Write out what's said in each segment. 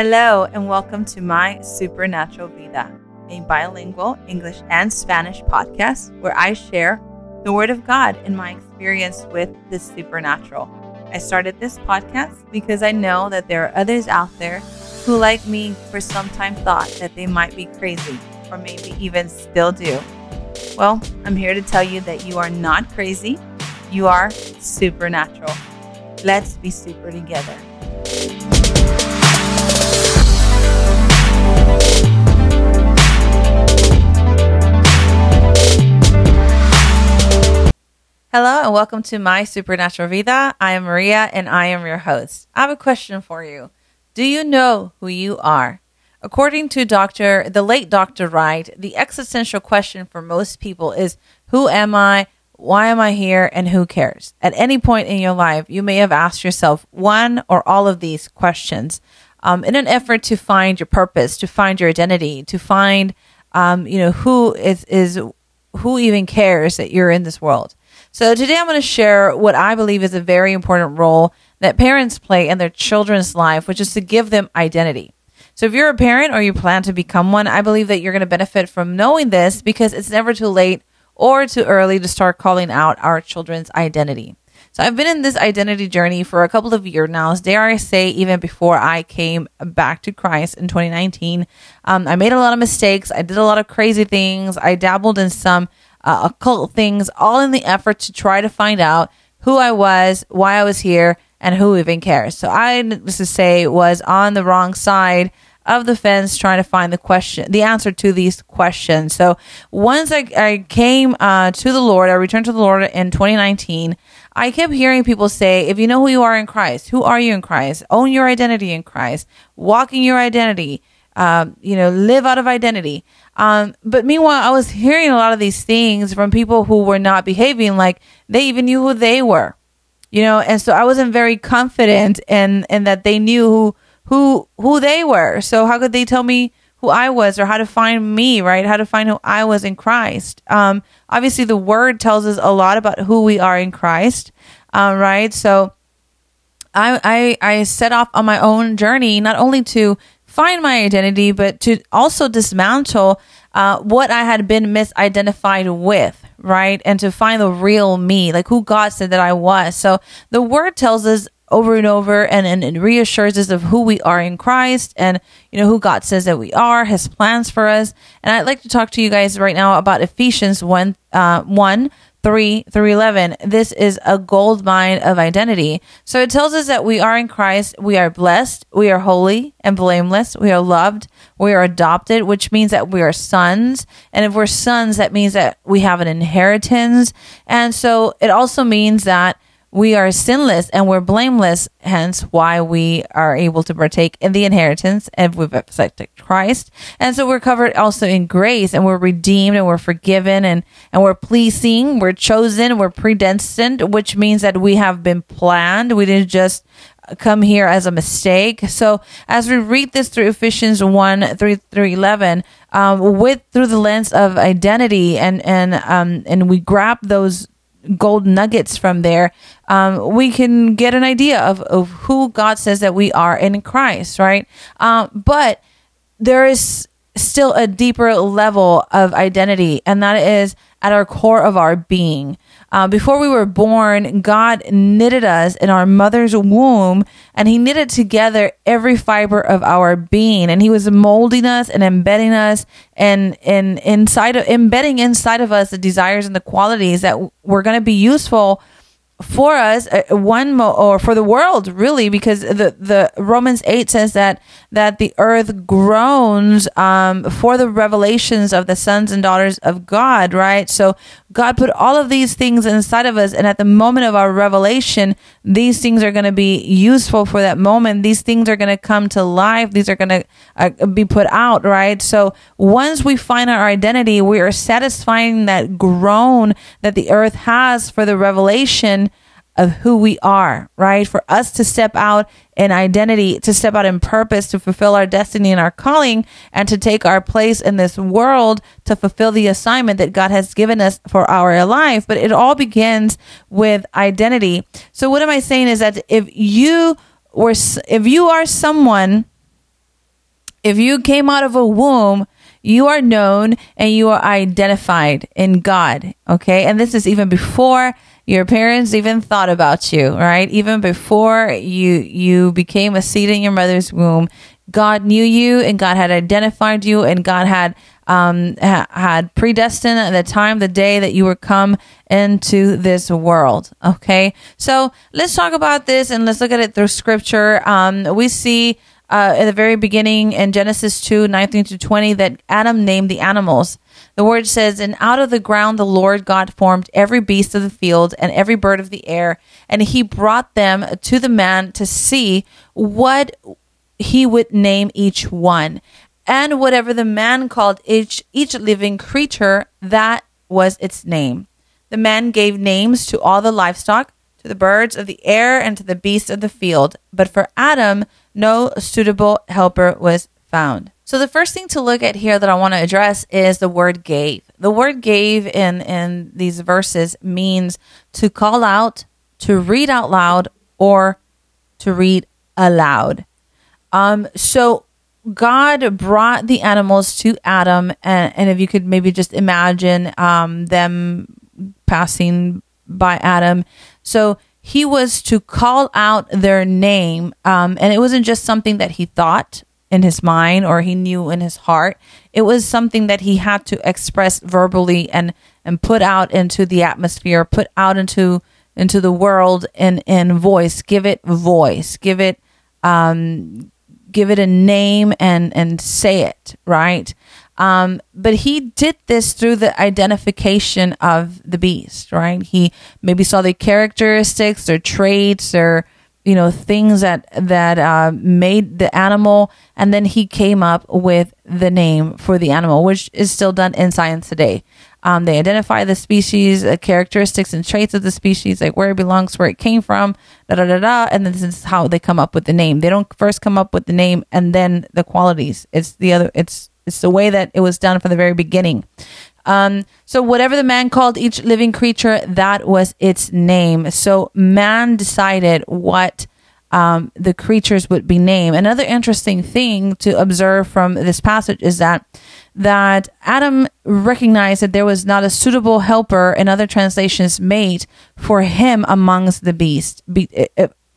Hello, and welcome to My Supernatural Vida, a bilingual English and Spanish podcast where I share the Word of God and my experience with the supernatural. I started this podcast because I know that there are others out there who, like me, for some time thought that they might be crazy, or maybe even still do. Well, I'm here to tell you that you are not crazy, you are supernatural. Let's be super together. Hello and welcome to my Supernatural Vida. I am Maria and I am your host. I have a question for you. Do you know who you are? According to Dr. the late Dr. Wright, the existential question for most people is who am I? Why am I here? And who cares? At any point in your life, you may have asked yourself one or all of these questions um, in an effort to find your purpose, to find your identity, to find, um, you know, who is, is, who even cares that you're in this world. So today I'm going to share what I believe is a very important role that parents play in their children's life, which is to give them identity. So if you're a parent or you plan to become one, I believe that you're going to benefit from knowing this because it's never too late or too early to start calling out our children's identity. So I've been in this identity journey for a couple of years now. Dare I say, even before I came back to Christ in 2019, um, I made a lot of mistakes. I did a lot of crazy things. I dabbled in some uh, occult things, all in the effort to try to find out who I was, why I was here, and who even cares. So I, needless to say, was on the wrong side of the fence trying to find the question, the answer to these questions. So once I, I came uh, to the Lord, I returned to the Lord in 2019. I kept hearing people say, if you know who you are in Christ, who are you in Christ? Own your identity in Christ, walking your identity, um, you know, live out of identity. Um, but meanwhile, I was hearing a lot of these things from people who were not behaving like they even knew who they were, you know, and so I wasn't very confident in, in that they knew who, who, who they were. So how could they tell me who I was or how to find me, right? How to find who I was in Christ. Um, obviously the word tells us a lot about who we are in Christ. Uh, right. So I, I, I set off on my own journey, not only to find my identity, but to also dismantle uh, what I had been misidentified with, right? And to find the real me, like who God said that I was. So the word tells us over and over and, and, and reassures us of who we are in Christ and, you know, who God says that we are, his plans for us. And I'd like to talk to you guys right now about Ephesians 1, uh, 1 3 through 11. This is a gold mine of identity. So it tells us that we are in Christ, we are blessed, we are holy and blameless, we are loved, we are adopted, which means that we are sons. And if we're sons, that means that we have an inheritance. And so it also means that we are sinless and we're blameless, hence why we are able to partake in the inheritance and we've accepted Christ. And so we're covered also in grace and we're redeemed and we're forgiven and, and we're pleasing, we're chosen, we're predestined, which means that we have been planned. We didn't just come here as a mistake. So as we read this through Ephesians 1 3 through 11, um, with through the lens of identity and, and, um, and we grab those gold nuggets from there, um, we can get an idea of, of who God says that we are in Christ, right? Um, but there is still a deeper level of identity, and that is at our core of our being. Uh, before we were born, God knitted us in our mother's womb and He knitted together every fiber of our being. And He was molding us and embedding us and, and inside of, embedding inside of us the desires and the qualities that were going to be useful for us uh, one mo- or for the world really because the the Romans 8 says that that the earth groans um, for the revelations of the sons and daughters of God right? So God put all of these things inside of us and at the moment of our revelation these things are going to be useful for that moment. These things are going to come to life. These are going to uh, be put out right? So once we find our identity we are satisfying that groan that the earth has for the revelation of who we are, right? For us to step out in identity, to step out in purpose, to fulfill our destiny and our calling, and to take our place in this world to fulfill the assignment that God has given us for our life. But it all begins with identity. So what am I saying is that if you were, if you are someone If you came out of a womb, you are known and you are identified in God. Okay. And this is even before your parents even thought about you, right? Even before you, you became a seed in your mother's womb, God knew you and God had identified you and God had um, ha- had predestined the time, the day that you were come into this world. Okay, so let's talk about this and let's look at it through Scripture. Um, we see uh, at the very beginning in Genesis 2 19 to 20 that Adam named the animals. The word says, And out of the ground the Lord God formed every beast of the field and every bird of the air, and he brought them to the man to see what he would name each one. And whatever the man called each, each living creature, that was its name. The man gave names to all the livestock, to the birds of the air, and to the beasts of the field. But for Adam, no suitable helper was found. So the first thing to look at here that I want to address is the word gave. The word gave in, in these verses means to call out, to read out loud, or to read aloud. Um, so God brought the animals to Adam, and, and if you could maybe just imagine um, them passing by Adam. So he was to call out their name, um, and it wasn't just something that he thought in his mind or he knew in his heart. It was something that he had to express verbally and and put out into the atmosphere, put out into into the world in in voice. Give it voice. Give it um, give it a name and and say it right um, but he did this through the identification of the beast right he maybe saw the characteristics or traits or you know things that that uh, made the animal and then he came up with the name for the animal which is still done in science today um, they identify the species, uh, characteristics and traits of the species, like where it belongs, where it came from, da da da da. And then this is how they come up with the name. They don't first come up with the name and then the qualities. It's the other. It's it's the way that it was done from the very beginning. Um, so whatever the man called each living creature, that was its name. So man decided what um, the creatures would be named. Another interesting thing to observe from this passage is that that Adam recognized that there was not a suitable helper in other translations made for him amongst the beasts. Be,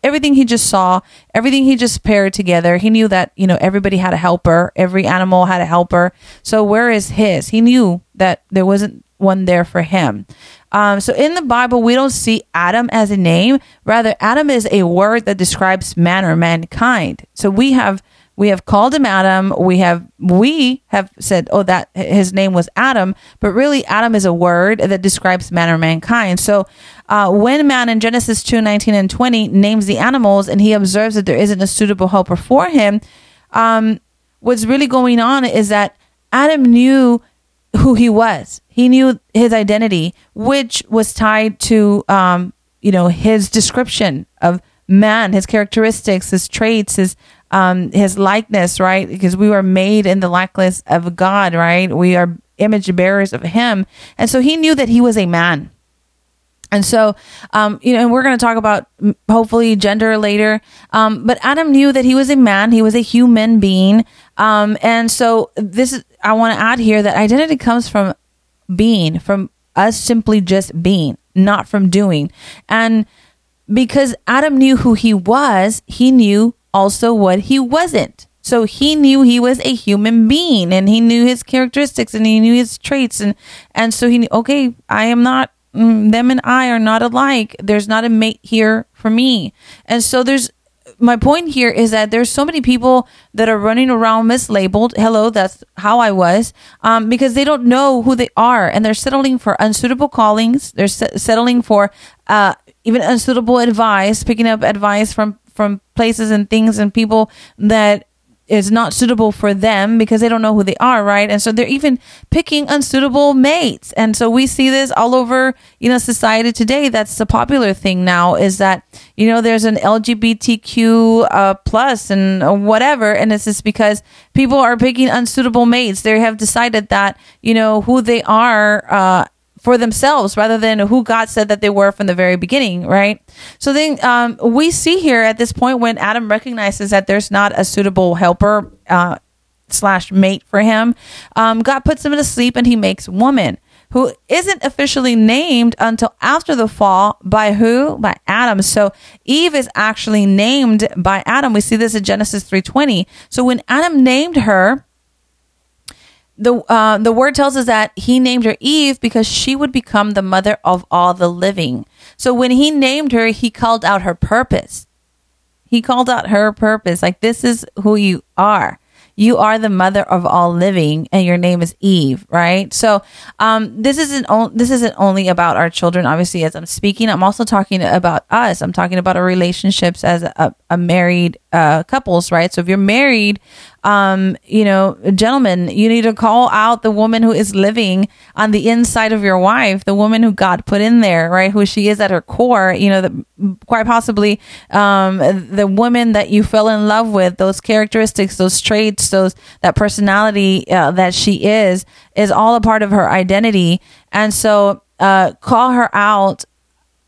everything he just saw, everything he just paired together, he knew that, you know, everybody had a helper, every animal had a helper. So where is his? He knew that there wasn't one there for him. Um, so in the Bible, we don't see Adam as a name. Rather, Adam is a word that describes man or mankind. So we have we have called him Adam. We have we have said, oh, that his name was Adam, but really Adam is a word that describes man or mankind. So uh, when man in Genesis 2, 19 and 20 names the animals and he observes that there isn't a suitable helper for him, um, what's really going on is that Adam knew who he was. He knew his identity, which was tied to um, you know, his description of man, his characteristics, his traits, his um, his likeness, right? Because we were made in the likeness of God, right? We are image bearers of Him, and so He knew that He was a man. And so, um, you know, and we're going to talk about hopefully gender later. Um, but Adam knew that he was a man, he was a human being. Um, and so, this is, I want to add here that identity comes from being, from us simply just being, not from doing. And because Adam knew who he was, he knew also what he wasn't. So he knew he was a human being and he knew his characteristics and he knew his traits and and so he knew okay, I am not mm, them and I are not alike. There's not a mate here for me. And so there's my point here is that there's so many people that are running around mislabeled. Hello, that's how I was, um, because they don't know who they are and they're settling for unsuitable callings. They're settling for uh, even unsuitable advice, picking up advice from from places and things and people that is not suitable for them because they don't know who they are, right? And so they're even picking unsuitable mates. And so we see this all over, you know, society today. That's the popular thing now is that, you know, there's an LGBTQ uh, plus and whatever. And it's just because people are picking unsuitable mates. They have decided that, you know, who they are, uh, for themselves rather than who God said that they were from the very beginning, right? So then um, we see here at this point when Adam recognizes that there's not a suitable helper uh, slash mate for him. Um, God puts him to sleep and he makes woman who isn't officially named until after the fall by who? By Adam. So Eve is actually named by Adam. We see this in Genesis 3:20. So when Adam named her, the uh, the word tells us that he named her Eve because she would become the mother of all the living. So when he named her, he called out her purpose. He called out her purpose. Like this is who you are you are the mother of all living and your name is eve right so um, this isn't on, this isn't only about our children obviously as i'm speaking i'm also talking about us i'm talking about our relationships as a, a married uh, couples right so if you're married um, you know, gentlemen, you need to call out the woman who is living on the inside of your wife, the woman who God put in there, right? Who she is at her core, you know, the, quite possibly um, the woman that you fell in love with, those characteristics, those traits, those that personality uh, that she is, is all a part of her identity. And so, uh, call her out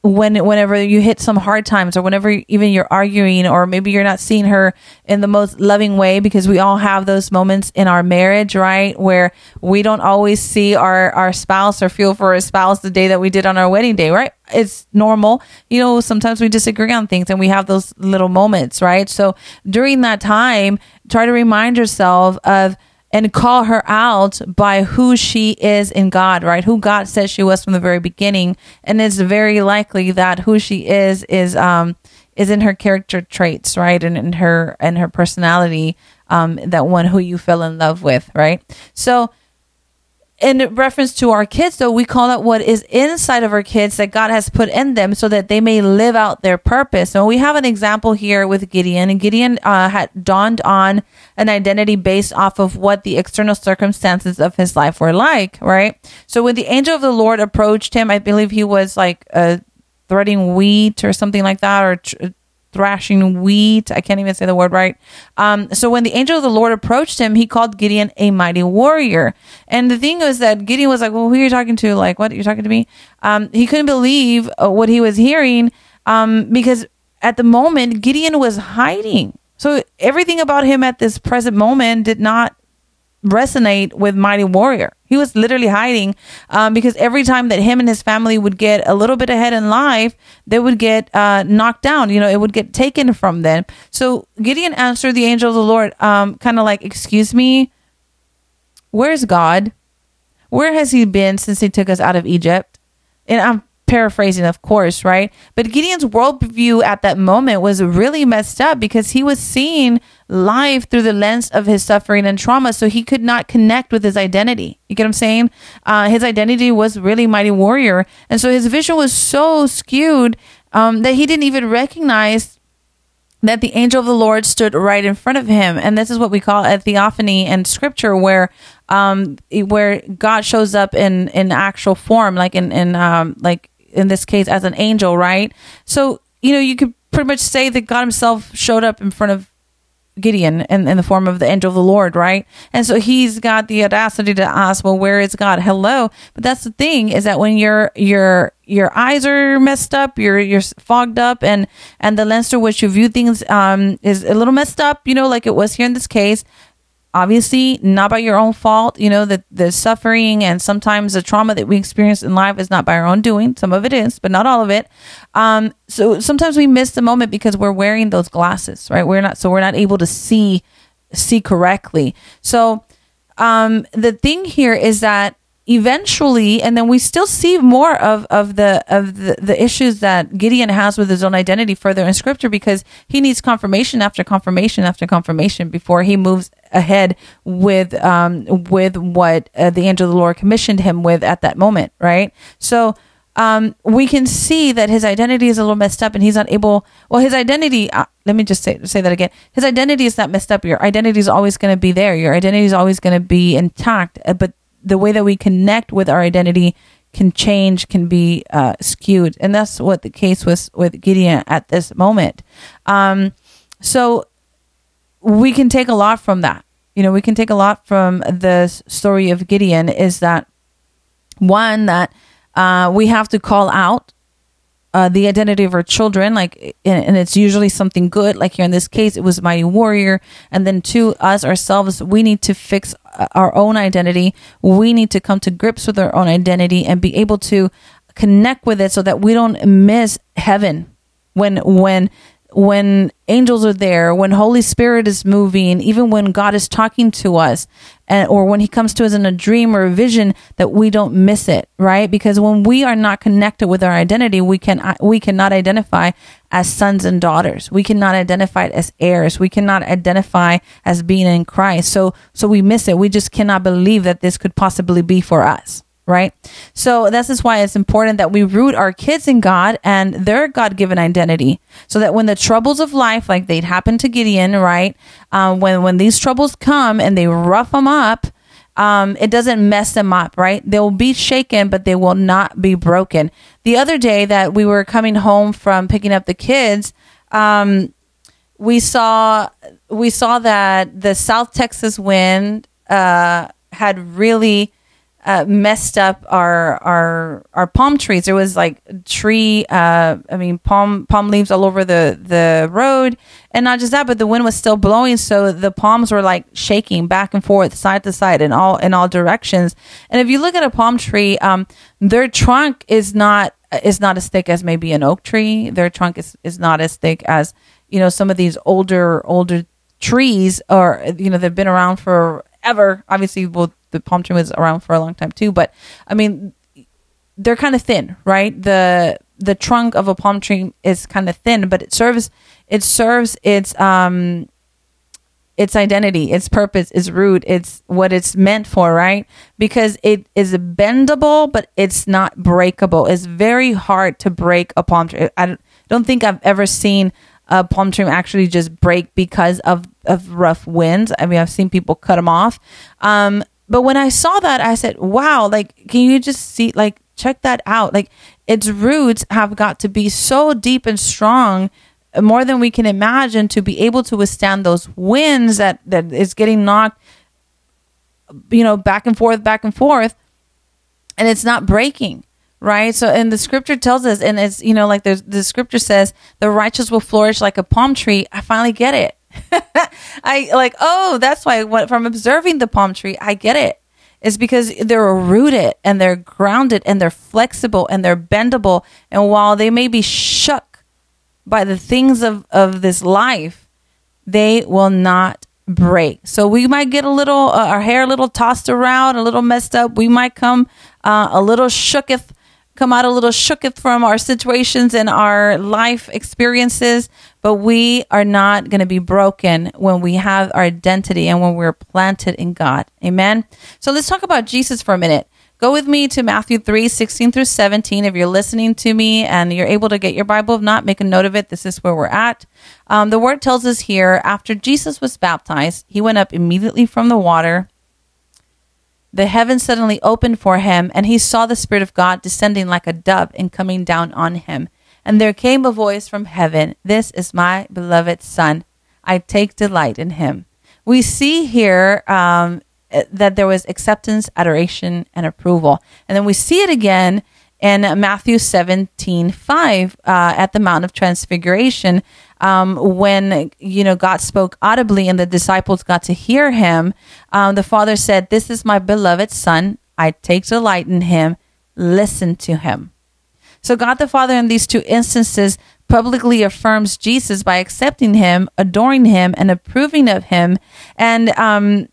when whenever you hit some hard times or whenever even you're arguing or maybe you're not seeing her in the most loving way because we all have those moments in our marriage right? Where we don't always see our our spouse or feel for our spouse the day that we did on our wedding day right? It's normal. You know sometimes we disagree on things and we have those little moments right? So during that time try to remind yourself of and call her out by who she is in God, right? Who God says she was from the very beginning. And it's very likely that who she is is um is in her character traits, right? And in her and her personality, um, that one who you fell in love with, right? So in reference to our kids, though, we call it what is inside of our kids that God has put in them so that they may live out their purpose. So we have an example here with Gideon, and Gideon uh, had dawned on an identity based off of what the external circumstances of his life were like, right? So when the angel of the Lord approached him, I believe he was like uh, threading wheat or something like that, or tr- thrashing wheat. I can't even say the word right. Um, so when the angel of the Lord approached him, he called Gideon a mighty warrior. And the thing was that Gideon was like, "Well, who are you talking to? Like, what? You're talking to me?" Um, he couldn't believe uh, what he was hearing um, because at the moment Gideon was hiding. So everything about him at this present moment did not resonate with Mighty Warrior. He was literally hiding um, because every time that him and his family would get a little bit ahead in life, they would get uh, knocked down. You know, it would get taken from them. So Gideon answered the angel of the Lord, um, kind of like, Excuse me, where's God? Where has he been since he took us out of Egypt? And I'm paraphrasing, of course, right? But Gideon's worldview at that moment was really messed up because he was seeing life through the lens of his suffering and trauma. So he could not connect with his identity. You get what I'm saying? Uh, his identity was really mighty warrior. And so his vision was so skewed um, that he didn't even recognize that the angel of the Lord stood right in front of him. And this is what we call a theophany in scripture where um where God shows up in in actual form, like in in um like in this case as an angel, right? So, you know, you could pretty much say that God himself showed up in front of Gideon in, in the form of the angel of the Lord, right? And so he's got the audacity to ask, well, where is God? Hello. But that's the thing is that when your your your eyes are messed up, you're you're fogged up and and the lens through which you view things um is a little messed up, you know, like it was here in this case, obviously not by your own fault you know that the suffering and sometimes the trauma that we experience in life is not by our own doing. Some of it is but not all of it. Um, so sometimes we miss the moment because we're wearing those glasses right? We're not so we're not able to see see correctly. So um, the thing here is that eventually and then we still see more of of the of the, the issues that gideon has with his own identity further in scripture because he needs confirmation after confirmation after confirmation before he moves ahead with um with what uh, the angel of the lord commissioned him with at that moment right? So um, we can see that his identity is a little messed up and he's not able well his identity uh, let me just say say that again. His identity is not messed up. Your identity is always going to be there. Your identity is always going to be intact uh, but the way that we connect with our identity can change, can be uh, skewed, and that's what the case was with Gideon at this moment. Um, so we can take a lot from that. You know, we can take a lot from the story of Gideon. Is that one that uh, we have to call out uh, the identity of our children, like, and, it's usually something good. Like here in this case, it was mighty warrior. And then to us ourselves, we need to fix our own identity. We need to come to grips with our own identity and be able to connect with it so that we don't miss heaven when when when angels are there, when Holy Spirit is moving, even when God is talking to us, and or when He comes to us in a dream or a vision, that we don't miss it, right? Because when we are not connected with our identity, we can we cannot identify as sons and daughters. We cannot identify it as heirs. We cannot identify as being in Christ. So so we miss it. We just cannot believe that this could possibly be for us right? So this is why it's important that we root our kids in God and their God given identity, so that when the troubles of life, like they'd happen to Gideon, right? Um, when when these troubles come and they rough them up, um, it doesn't mess them up, right? They'll be shaken, but they will not be broken. The other day that we were coming home from picking up the kids, um, we saw we saw that the South Texas wind uh, had really uh, messed up our our our palm trees. There was like tree, uh, I mean palm palm leaves all over the the road, and not just that, but the wind was still blowing, so the palms were like shaking back and forth, side to side, in all in all directions. And if you look at a palm tree, um, their trunk is not is not as thick as maybe an oak tree. Their trunk is is not as thick as you know some of these older older trees, or you know they've been around forever. Obviously, well the palm tree was around for a long time too. But I mean, they're kind of thin, right? The the trunk of a palm tree is kind of thin, but it serves it serves its um its identity, its purpose, its root, it's what it's meant for, right? Because it is bendable, but it's not breakable. It's very hard to break a palm tree. I don't think I've ever seen a palm tree actually just break because of, of rough winds. I mean, I've seen people cut them off. Um, but when I saw that, I said, wow, like, can you just see, like, check that out? Like, its roots have got to be so deep and strong more than we can imagine to be able to withstand those winds that that is getting knocked you know back and forth back and forth and it's not breaking right? So and the scripture tells us and it's you know like the the scripture says the righteous will flourish like a palm tree. I finally get it I like, oh, that's why what, from observing the palm tree, I get it. It's because they're rooted and they're grounded and they're flexible and they're bendable. And while they may be shook by the things of, of this life, they will not break. So we might get a little, uh, our hair a little tossed around, a little messed up. We might come uh, a little shooketh come out a little shooketh from our situations and our life experiences, but we are not going to be broken when we have our identity and when we're planted in God. Amen. So let's talk about Jesus for a minute. Go with me to Matthew 3 16 through 17. If you're listening to me and you're able to get your Bible, if not, make a note of it. This is where we're at. Um, the word tells us here after Jesus was baptized, he went up immediately from the water the heavens suddenly opened for him, and he saw the Spirit of God descending like a dove and coming down on him. And there came a voice from heaven This is my beloved Son. I take delight in him. We see here um, that there was acceptance, adoration, and approval. And then we see it again in Matthew 17 5 uh, at the Mount of Transfiguration um, when you know God spoke audibly and the disciples got to hear him, um, the Father said, "This is my beloved Son. I take delight in him. Listen to him." So God the Father in these two instances publicly affirms Jesus by accepting him, adoring him, and approving of him, and um,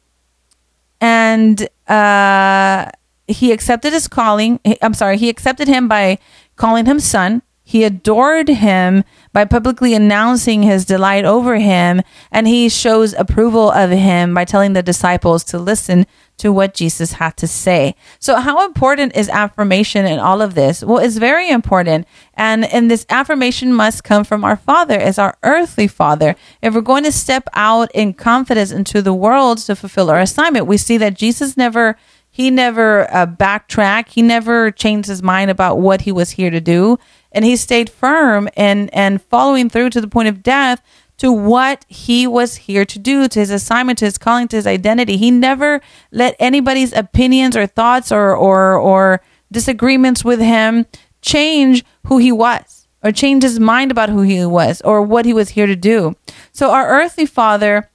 and uh, he accepted his calling. I'm sorry, he accepted him by calling him son. He adored him by publicly announcing his delight over him, and he shows approval of him by telling the disciples to listen to what Jesus had to say. So, how important is affirmation in all of this? Well, it's very important. And, and this affirmation must come from our Father as our earthly Father. If we're going to step out in confidence into the world to fulfill our assignment, we see that Jesus never he never uh, backtracked. He never changed his mind about what he was here to do and he stayed firm and and following through to the point of death to what he was here to do, to his assignment, to his calling, to his identity. He never let anybody's opinions or thoughts or or or disagreements with him change who he was. or change his mind about who he was or what he was here to do. So our earthly father,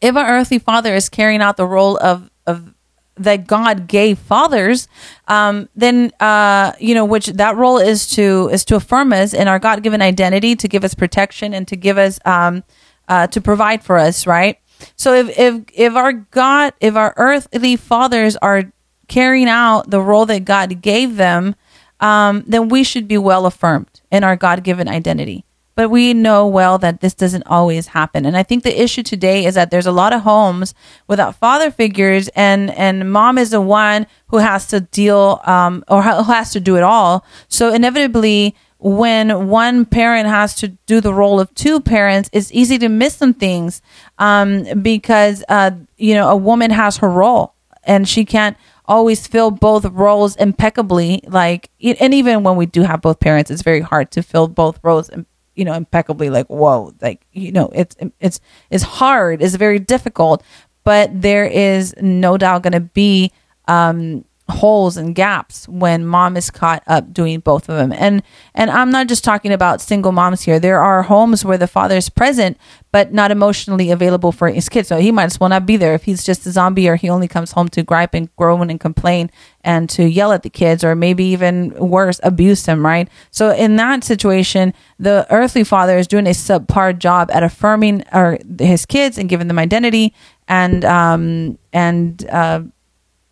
if our earthly father is carrying out the role of of that God gave fathers, um, then uh, you know which that role is to is to affirm us in our God given identity, to give us protection, and to give us um, uh, to provide for us, right? So if if if our God, if our earthly fathers are carrying out the role that God gave them, um, then we should be well affirmed in our God given identity. But we know well that this doesn't always happen. And I think the issue today is that there's a lot of homes without father figures, and, and mom is the one who has to deal um, or who has to do it all. So inevitably, when one parent has to do the role of two parents, it's easy to miss some things um, because, uh, you know, a woman has her role and she can't always fill both roles impeccably. Like, and even when we do have both parents, it's very hard to fill both roles you know impeccably like whoa like you know it's it's it's hard it's very difficult but there is no doubt going to be um holes and gaps when mom is caught up doing both of them. And and i'm not just talking about single moms here. There are homes where the father is present but not emotionally available for his kids. So he might as well not be there. If he's just a zombie or he only comes home to gripe and groan and complain and to yell at the kids or maybe even worse abuse them right? So in that situation the earthly father is doing a subpar job at affirming or his kids and giving them identity and um and uh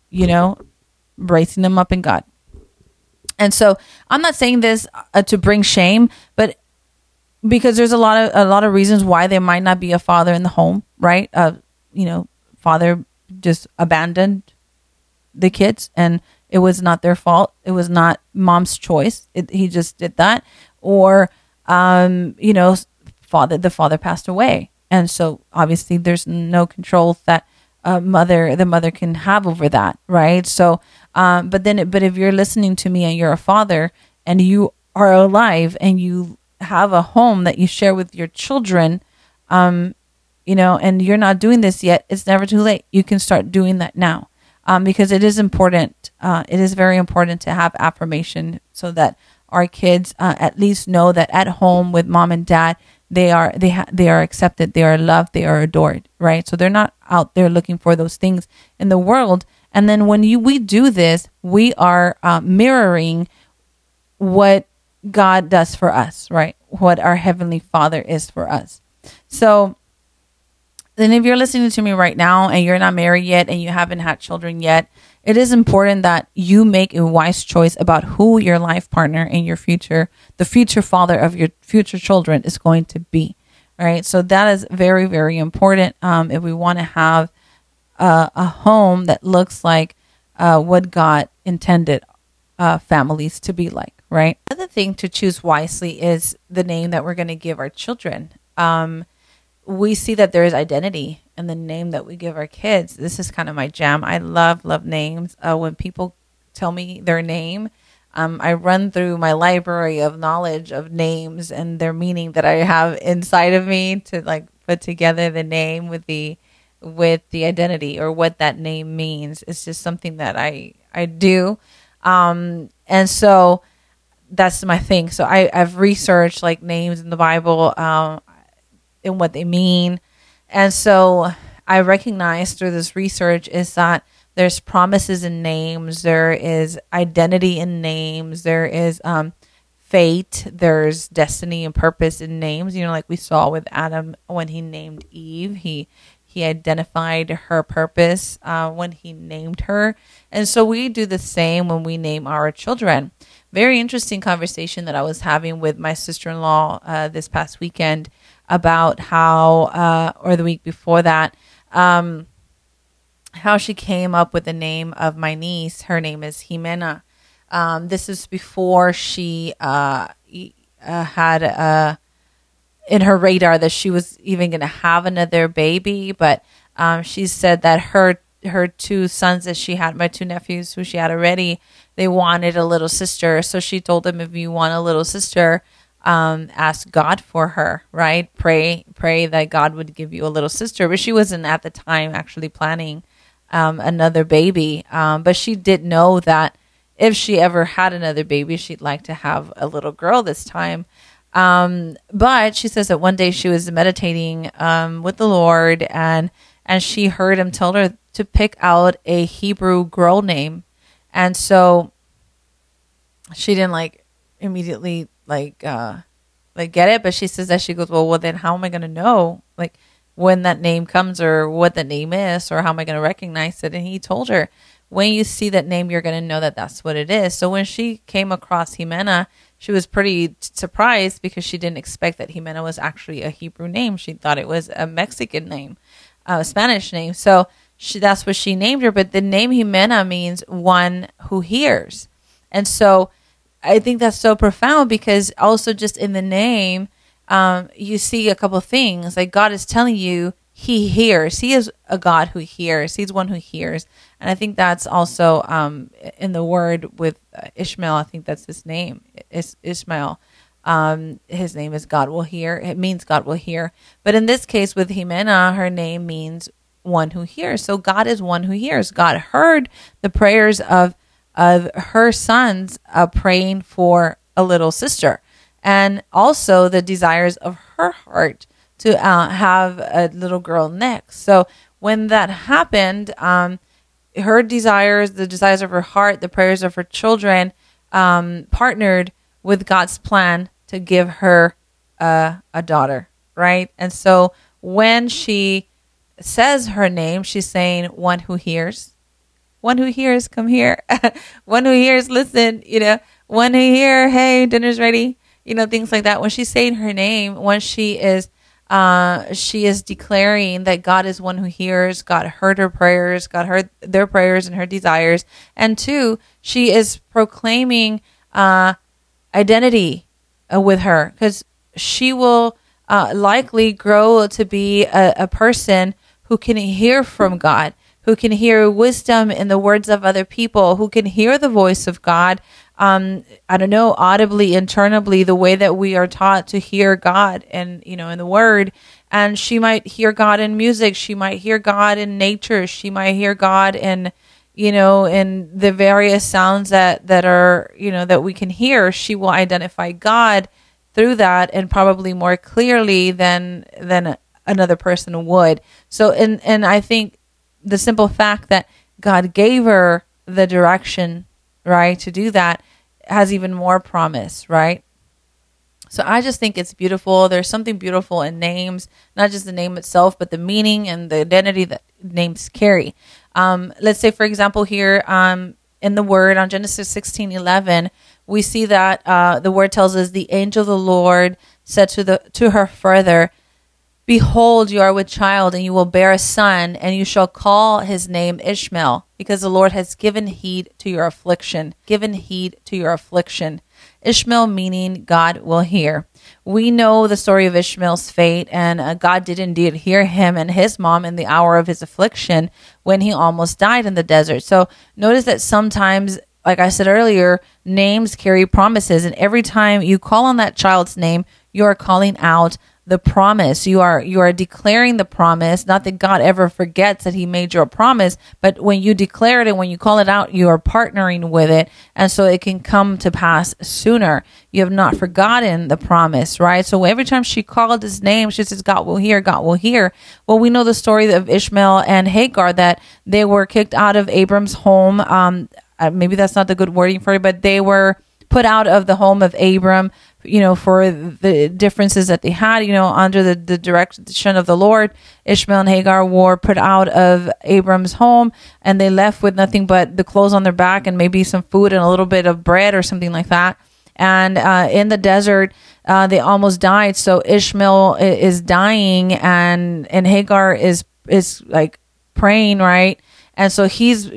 you know raising them up in God. And so I'm not saying this uh, to bring shame, but because there's a lot of a lot of reasons why there might not be a father in the home, right? Uh, you know, father just abandoned the kids and it was not their fault. It was not mom's choice. It, he just did that or um, you know, father the father passed away. And so obviously there's no control that uh, mother the mother can have over that, right? So um, but then, but if you're listening to me and you're a father and you are alive and you have a home that you share with your children, um, you know, and you're not doing this yet, it's never too late. You can start doing that now um, because it is important. Uh, it is very important to have affirmation so that our kids uh, at least know that at home with mom and dad, they are they ha- they are accepted, they are loved, they are adored, right? So they're not out there looking for those things in the world and then when you we do this, we are uh, mirroring what God does for us, right? What our heavenly Father is for us. So then if you're listening to me right now and you're not married yet and you haven't had children yet, it is important that you make a wise choice about who your life partner in your future, the future father of your future children is going to be. Right. So that is very, very important. Um, if we want to have uh, a home that looks like uh, what God intended uh, families to be like, right? Another thing to choose wisely is the name that we're going to give our children. Um, we see that there is identity in the name that we give our kids. This is kind of my jam. I love, love names. Uh, when people tell me their name, um, I run through my library of knowledge of names and their meaning that I have inside of me to like put together the name with the with the identity or what that name means. It's just something that I I do, um, and so that's my thing. So I I've researched like names in the Bible um, and what they mean, and so I recognize through this research is that there's promises in names, there is identity in names, there is um, fate, there's destiny and purpose in names. You know, like we saw with Adam when he named Eve, he he identified her purpose uh, when he named her. And so we do the same when we name our children. Very interesting conversation that I was having with my sister in law uh, this past weekend about how, uh, or the week before that, um, how she came up with the name of my niece. Her name is Jimena. Um, this is before she uh, uh, had a in her radar that she was even going to have another baby, but um, she said that her her two sons that she had, my two nephews who she had already, they wanted a little sister. So she told them, if you want a little sister, um, ask God for her, right? Pray, pray that God would give you a little sister. But she wasn't at the time actually planning um, another baby. Um, but she did know that if she ever had another baby, she'd like to have a little girl this time. Um, but she says that one day she was meditating um, with the Lord and and she heard him tell her to pick out a Hebrew girl name. And so she didn't like immediately like uh like get it, but she says that she goes, Well well then how am I gonna know like when that name comes or what the name is or how am I gonna recognize it? And he told her, When you see that name you're gonna know that that's what it is. So when she came across Jimena, she was pretty surprised because she didn't expect that Jimena was actually a Hebrew name. She thought it was a Mexican name, a Spanish name. So she, that's what she named her. But the name Jimena means one who hears. And so I think that's so profound because also just in the name, um, you see a couple things. Like God is telling you he hears. He is a God who hears. He's one who hears. And I think that's also um, in the word with uh, Ishmael. I think that's his name, is Ishmael. Um, his name is God will hear. It means God will hear. But in this case with Jimena, her name means one who hears. So God is one who hears. God heard the prayers of of her sons uh, praying for a little sister, and also the desires of her heart to uh, have a little girl next. So when that happened, um, her desires, the desires of her heart, the prayers of her children, um, partnered with God's plan to give her uh, a daughter, right? And so when she says her name, she's saying, One who hears. One who hears, come here. one who hears, listen, you know, one who hear, hey, dinner's ready. You know, things like that. When she's saying her name, when she is uh, she is declaring that God is one who hears, God heard her prayers, God heard their prayers and her desires. And two, she is proclaiming uh, identity uh, with her because she will uh, likely grow to be a, a person who can hear from God, who can hear wisdom in the words of other people, who can hear the voice of God. Um, I don't know, audibly, internally, the way that we are taught to hear God and, you know, in the word. And she might hear God in music. She might hear God in nature. She might hear God in, you know, in the various sounds that, that are, you know, that we can hear. She will identify God through that and probably more clearly than, than another person would. So, and and I think the simple fact that God gave her the direction, right, to do that has even more promise, right? So I just think it's beautiful. There's something beautiful in names, not just the name itself, but the meaning and the identity that names carry. Um, let's say, for example, here um, in the word on Genesis 16 11, we see that uh, the word tells us the angel of the Lord said to the to her further, Behold, you are with child, and you will bear a son, and you shall call his name Ishmael, because the Lord has given heed to your affliction. Given heed to your affliction. Ishmael meaning God will hear. We know the story of Ishmael's fate, and uh, God did indeed hear him and his mom in the hour of his affliction when he almost died in the desert. So notice that sometimes like I said earlier, names carry promises. And every time you call on that child's name, you are calling out the promise. You are you are declaring the promise. Not that God ever forgets that He made you a promise, but when you declare it and when you call it out, you are partnering with it, and so it can come to pass sooner. You have not forgotten the promise, right? So every time she called His name, she says, "God will hear. God will hear." Well, we know the story of Ishmael and Hagar that they were kicked out of Abram's home. Um, uh, maybe that's not the good wording for it, but they were put out of the home of Abram you know, for the differences that they had, you know, under the, the direction of the Lord, Ishmael and Hagar were put out of Abram's home and they left with nothing but the clothes on their back and maybe some food and a little bit of bread or something like that. And uh, in the desert, uh, they almost died. So Ishmael is dying and, and Hagar is, is like praying, right? And so he's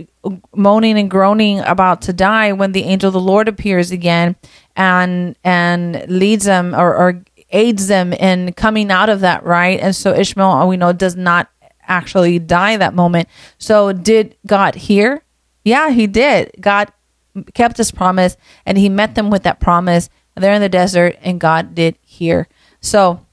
moaning and groaning about to die when the angel of the Lord appears again and and leads them or, or aids them in coming out of that right. And so Ishmael, we know, does not actually die that moment. So did God hear? Yeah, he did. God kept his promise and he met them with that promise. They're in the desert and God did hear. So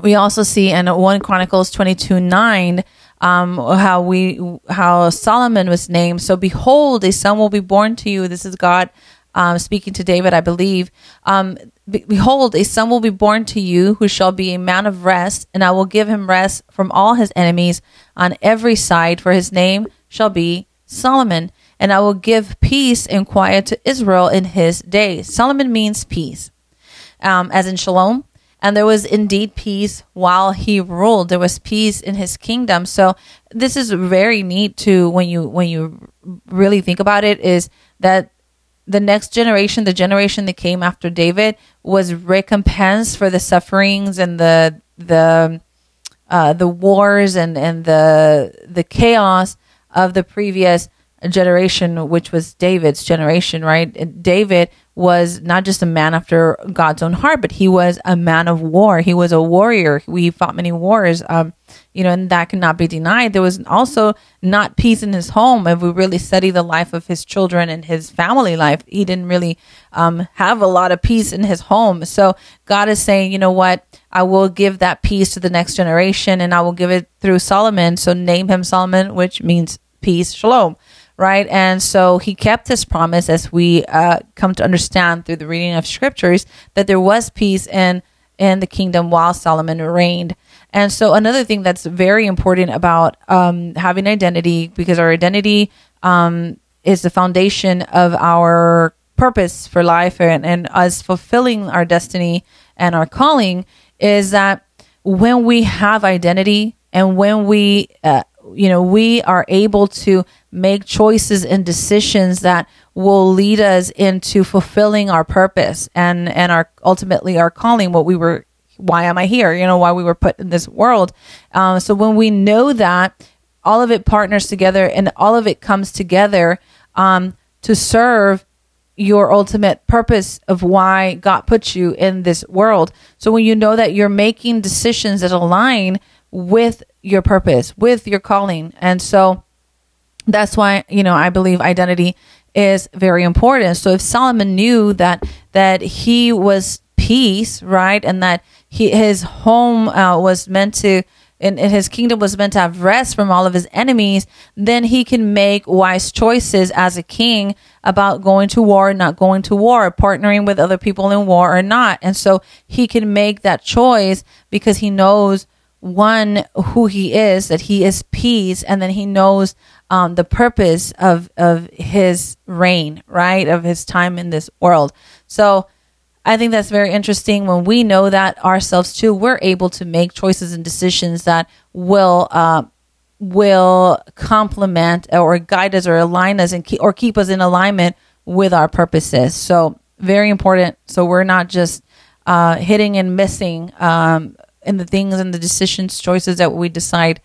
we also see in 1 Chronicles 22 9 um, how we how Solomon was named. So behold, a son will be born to you. This is God um, speaking to David, I believe. Um, behold, a son will be born to you who shall be a man of rest, and I will give him rest from all his enemies on every side, for his name shall be Solomon. And I will give peace and quiet to Israel in his days. Solomon means peace, um, as in shalom. And there was indeed peace while he ruled. There was peace in his kingdom. So this is very neat too when you when you really think about it. Is that the next generation, the generation that came after David, was recompensed for the sufferings and the the uh, the wars and and the the chaos of the previous generation, which was David's generation, right? And David was not just a man after God's own heart, but he was a man of war. He was a warrior. We fought many wars, um, you know, and that cannot be denied. There was also not peace in his home. If we really study the life of his children and his family life, he didn't really um, have a lot of peace in his home. So God is saying, you know what? I will give that peace to the next generation and I will give it through Solomon. So name him Solomon, which means peace, shalom right? And so he kept his promise as we uh, come to understand through the reading of scriptures that there was peace in in the kingdom while Solomon reigned. And so another thing that's very important about um, having identity, because our identity um, is the foundation of our purpose for life and, and us fulfilling our destiny and our calling, is that when we have identity and when we uh, you know, we are able to make choices and decisions that will lead us into fulfilling our purpose and and our ultimately our calling. What we were, why am I here? You know, why we were put in this world. Um, so when we know that, all of it partners together and all of it comes together um, to serve your ultimate purpose of why God put you in this world. So when you know that you're making decisions that align with your purpose, with your calling. And so that's why, you know, I believe identity is very important. So if Solomon knew that that he was peace, right, and that he his home uh, was meant to and, and his kingdom was meant to have rest from all of his enemies, then he can make wise choices as a king about going to war, not going to war, partnering with other people in war or not. And so he can make that choice because he knows one who he is that he is peace and then he knows um, the purpose of of his reign right? Of his time in this world. So i think that's very interesting. When we know that ourselves too we're able to make choices and decisions that will uh, will complement or guide us or align us and keep, or keep us in alignment with our purposes. So very important. So we're not just uh, hitting and missing um, and the things and the decisions, choices that we decide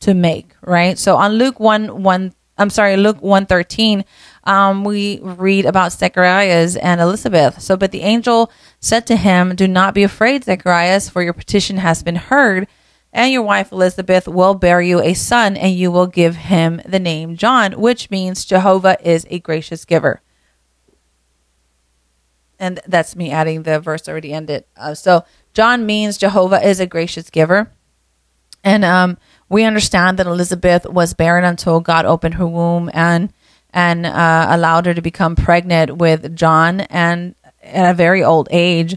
to make, right? So on Luke 1 1, I'm sorry, Luke 113, um, we read about Zacharias and Elizabeth. So, but the angel said to him, Do not be afraid, Zacharias, for your petition has been heard, and your wife Elizabeth will bear you a son, and you will give him the name John, which means Jehovah is a gracious giver. And that's me adding the verse already ended. Uh, so, John means Jehovah is a gracious giver. And um, we understand that Elizabeth was barren until God opened her womb and and uh, allowed her to become pregnant with John and at a very old age.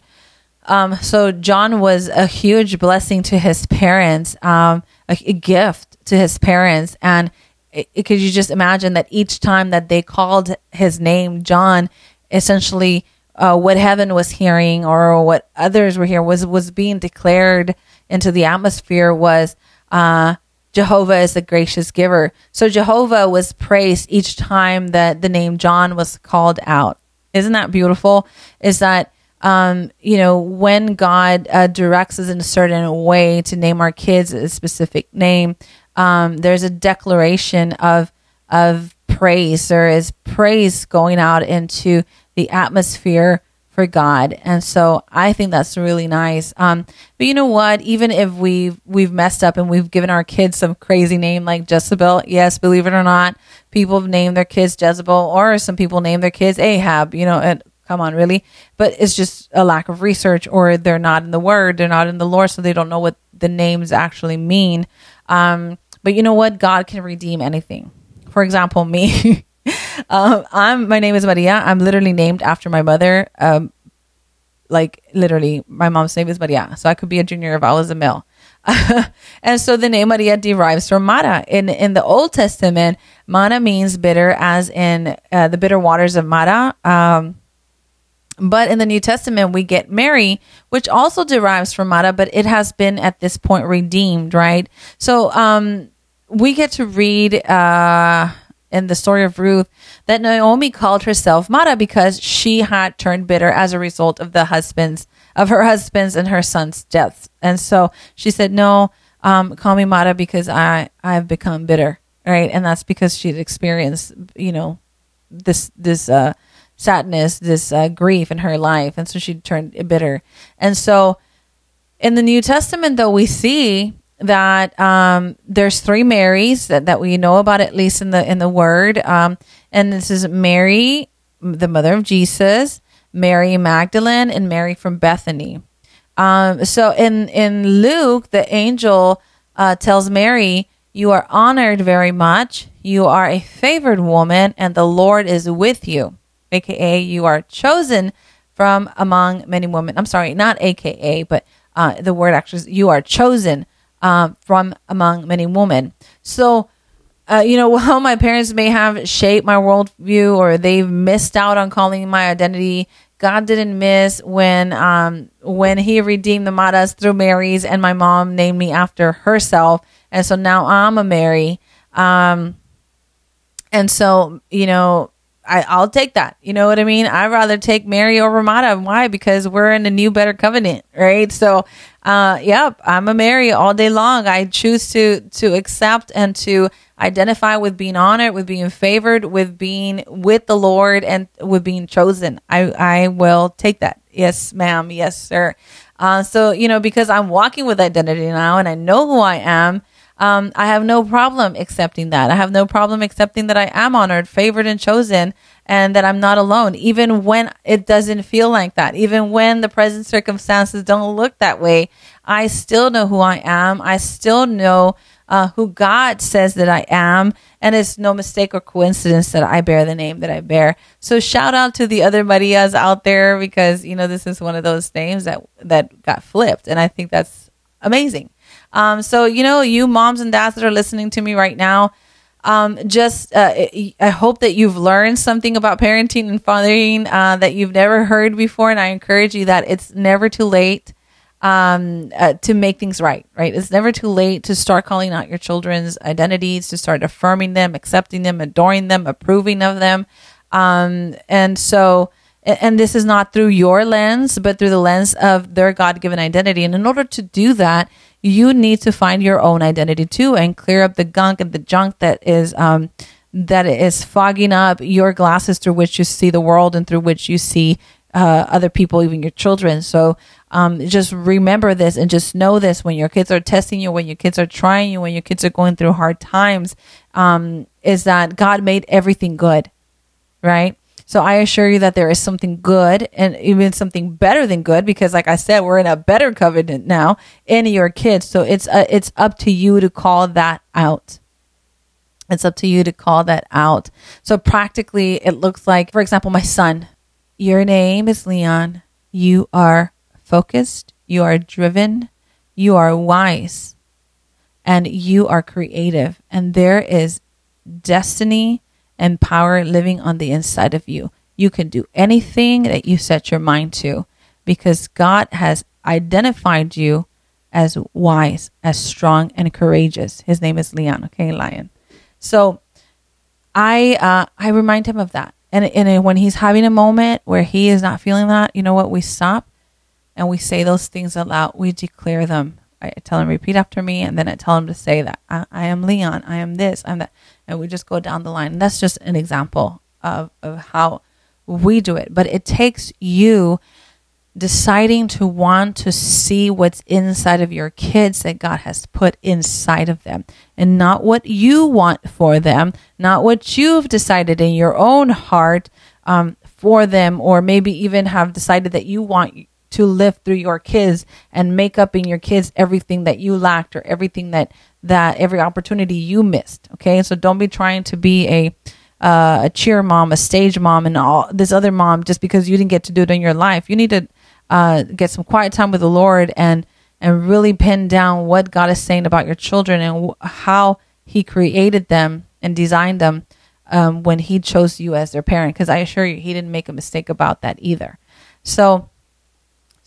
Um, so John was a huge blessing to his parents, um, a, a, gift to his parents, and could you just imagine that each time that they called his name John, essentially uh, what heaven was hearing or what others were hearing was was being declared into the atmosphere was uh, Jehovah is a gracious giver. So Jehovah was praised each time that the name John was called out. Isn't that beautiful? Is that um, you know when God uh, directs us in a certain way to name our kids a specific name, um, there's a declaration of of praise. There is praise going out into the atmosphere for God. And so I think that's really nice. Um, but you know what? Even if we've we've messed up and we've given our kids some crazy name like Jezebel, yes, believe it or not, people have named their kids Jezebel, or some people name their kids Ahab. You know, and come on, really? But it's just a lack of research, or they're not in the Word, they're not in the Lord, so they don't know what the names actually mean. Um, But you know what? God can redeem anything. For example, me. um, I'm my name is Maria. I'm literally named after my mother. Um, like literally, my mom's name is Maria, so I could be a junior if I was a male. and so the name Maria derives from Mara. In in the Old Testament, Mara means bitter, as in uh, the bitter waters of Mara. Um, but in the New Testament, we get Mary, which also derives from Mara, but it has been at this point redeemed, right? So um, we get to read uh, in the story of Ruth that Naomi called herself Mara because she had turned bitter as a result of the husband's of her husband's and her son's deaths, and so she said, "No, um, call me Mara because I I have become bitter." Right, and that's because she'd experienced, you know, this this uh, sadness, this uh, grief in her life, and so she turned bitter. And so, in the New Testament, though, we see that um, there's three Marys that, that we know about, at least in the in the Word, um, and this is Mary, the mother of Jesus, Mary Magdalene, and Mary from Bethany. Um, so in in Luke, the angel uh, tells Mary, "You are honored very much. You are a favored woman, and the Lord is with you." aka you are chosen from among many women. I'm sorry, not aka, but uh, the word actually is you are chosen um, from among many women. So, uh, you know, while my parents may have shaped my worldview or they've missed out on calling my identity, God didn't miss when um, when He redeemed the Maras through Mary's, and my mom named me after herself, and so now I'm a Mary. Um, and so, you know, I, will take that. You know what I mean? I'd rather take Mary over Mara. Why? Because we're in a new, better covenant, right? So, uh, yep, I'm a Mary all day long. I choose to to accept and to identify with being honored, with being favored, with being with the Lord, and with being chosen. I I will take that. Yes, ma'am. Yes, sir. Uh, so you know, because I'm walking with identity now, and I know who I am um, I have no problem accepting that. I have no problem accepting that I am honored, favored, and chosen, and that I'm not alone, even when it doesn't feel like that. Even when the present circumstances don't look that way, I still know who I am. I still know uh, who God says that I am, and it's no mistake or coincidence that I bear the name that I bear. So shout out to the other Marias out there because you know this is one of those names that that got flipped, and I think that's amazing. Um, so, you know, you moms and dads that are listening to me right now, um, just uh, I hope that you've learned something about parenting and fathering uh, that you've never heard before. And I encourage you that it's never too late um, uh, to make things right, right? It's never too late to start calling out your children's identities, to start affirming them, accepting them, adoring them, approving of them. Um, and so, and this is not through your lens, but through the lens of their God given identity. And in order to do that, you need to find your own identity too and clear up the gunk and the junk that is um, that is fogging up your glasses through which you see the world and through which you see uh, other people, even your children. So um, just remember this and just know this when your kids are testing you, when your kids are trying you, when your kids are going through hard times, um, is that God made everything good, right? So I assure you that there is something good and even something better than good because like I said, we're in a better covenant now in your kids. So it's uh, it's up to you to call that out. It's up to you to call that out. So practically it looks like for example my son, your name is Leon. You are focused, you are driven, you are wise, and you are creative and there is destiny and power living on the inside of you. You can do anything that you set your mind to because God has identified you as wise, as strong, and courageous. His name is Leon, okay, Lion. So I uh, I remind him of that. And, and when he's having a moment where he is not feeling that, you know what? We stop and we say those things aloud. We declare them. I tell him, repeat after me, and then I tell him to say that I, I am Leon. I am this. I'm that and we just go down the line. And that's just an example of, of how we do it. But it takes you deciding to want to see what's inside of your kids that God has put inside of them and not what you want for them, not what you've decided in your own heart um, for them, or maybe even have decided that you want to live through your kids and make up in your kids everything that you lacked or everything that that every opportunity you missed. Okay, so don't be trying to be a uh, a cheer mom, a stage mom, and all this other mom just because you didn't get to do it in your life. You need to uh, get some quiet time with the Lord and and really pin down what God is saying about your children and w- how He created them and designed them um, when He chose you as their parent. Because I assure you, He didn't make a mistake about that either. So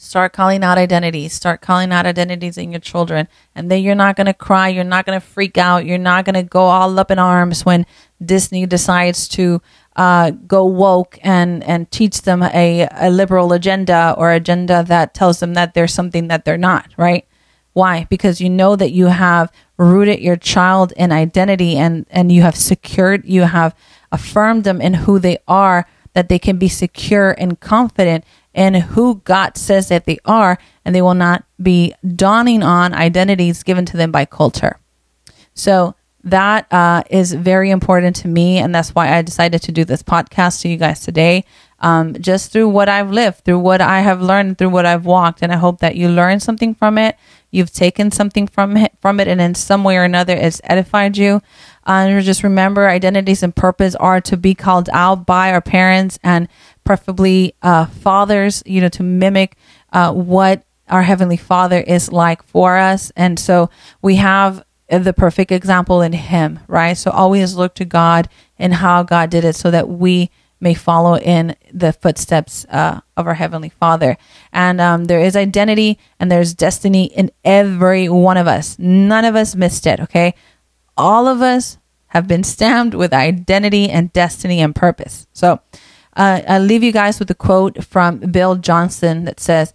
start calling out identities. Start calling out identities in your children, and then you're not going to cry. You're not going to freak out. You're not going to go all up in arms when Disney decides to uh, go woke and and teach them a, a liberal agenda or agenda that tells them that there's something that they're not right why because you know that you have rooted your child in identity and and you have secured you have affirmed them in who they are that they can be secure and confident in who God says that they are and they will not be dawning on identities given to them by culture so that uh, is very important to me. And that's why I decided to do this podcast to you guys today. Um, just through what I've lived, through what I have learned, through what I've walked. And I hope that you learned something from it. You've taken something from it, from it, and in some way or another, it's edified you. Uh, and just remember, identities and purpose are to be called out by our parents and preferably uh, fathers, you know, to mimic uh, what our Heavenly Father is like for us. And so we have the perfect example in Him, right? So always look to God and how God did it so that we may follow in the footsteps uh, of our Heavenly Father. And um, there is identity and there's destiny in every one of us. None of us missed it, okay? All of us have been stamped with identity and destiny and purpose. So uh, I'll leave you guys with a quote from Bill Johnson that says,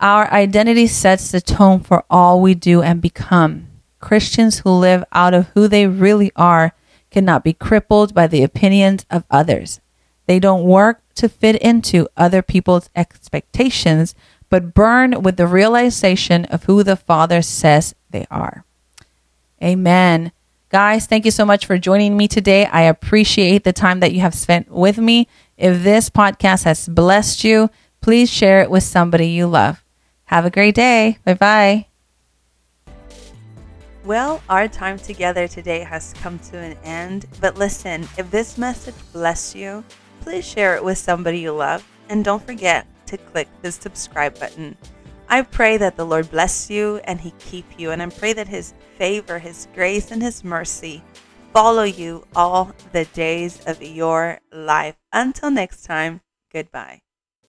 Our identity sets the tone for all we do and become. Christians who live out of who they really are cannot be crippled by the opinions of others. They don't work to fit into other people's expectations, but burn with the realization of who the Father says they are. Amen. Guys, thank you so much for joining me today. I appreciate the time that you have spent with me. If this podcast has blessed you, please share it with somebody you love. Have a great day. Bye bye. Well, our time together today has come to an end. But listen, if this message blessed you, please share it with somebody you love. And don't forget to click the subscribe button. I pray that the Lord bless you and He keep you. And I pray that His favor, His grace, and His mercy follow you all the days of your life. Until next time, goodbye.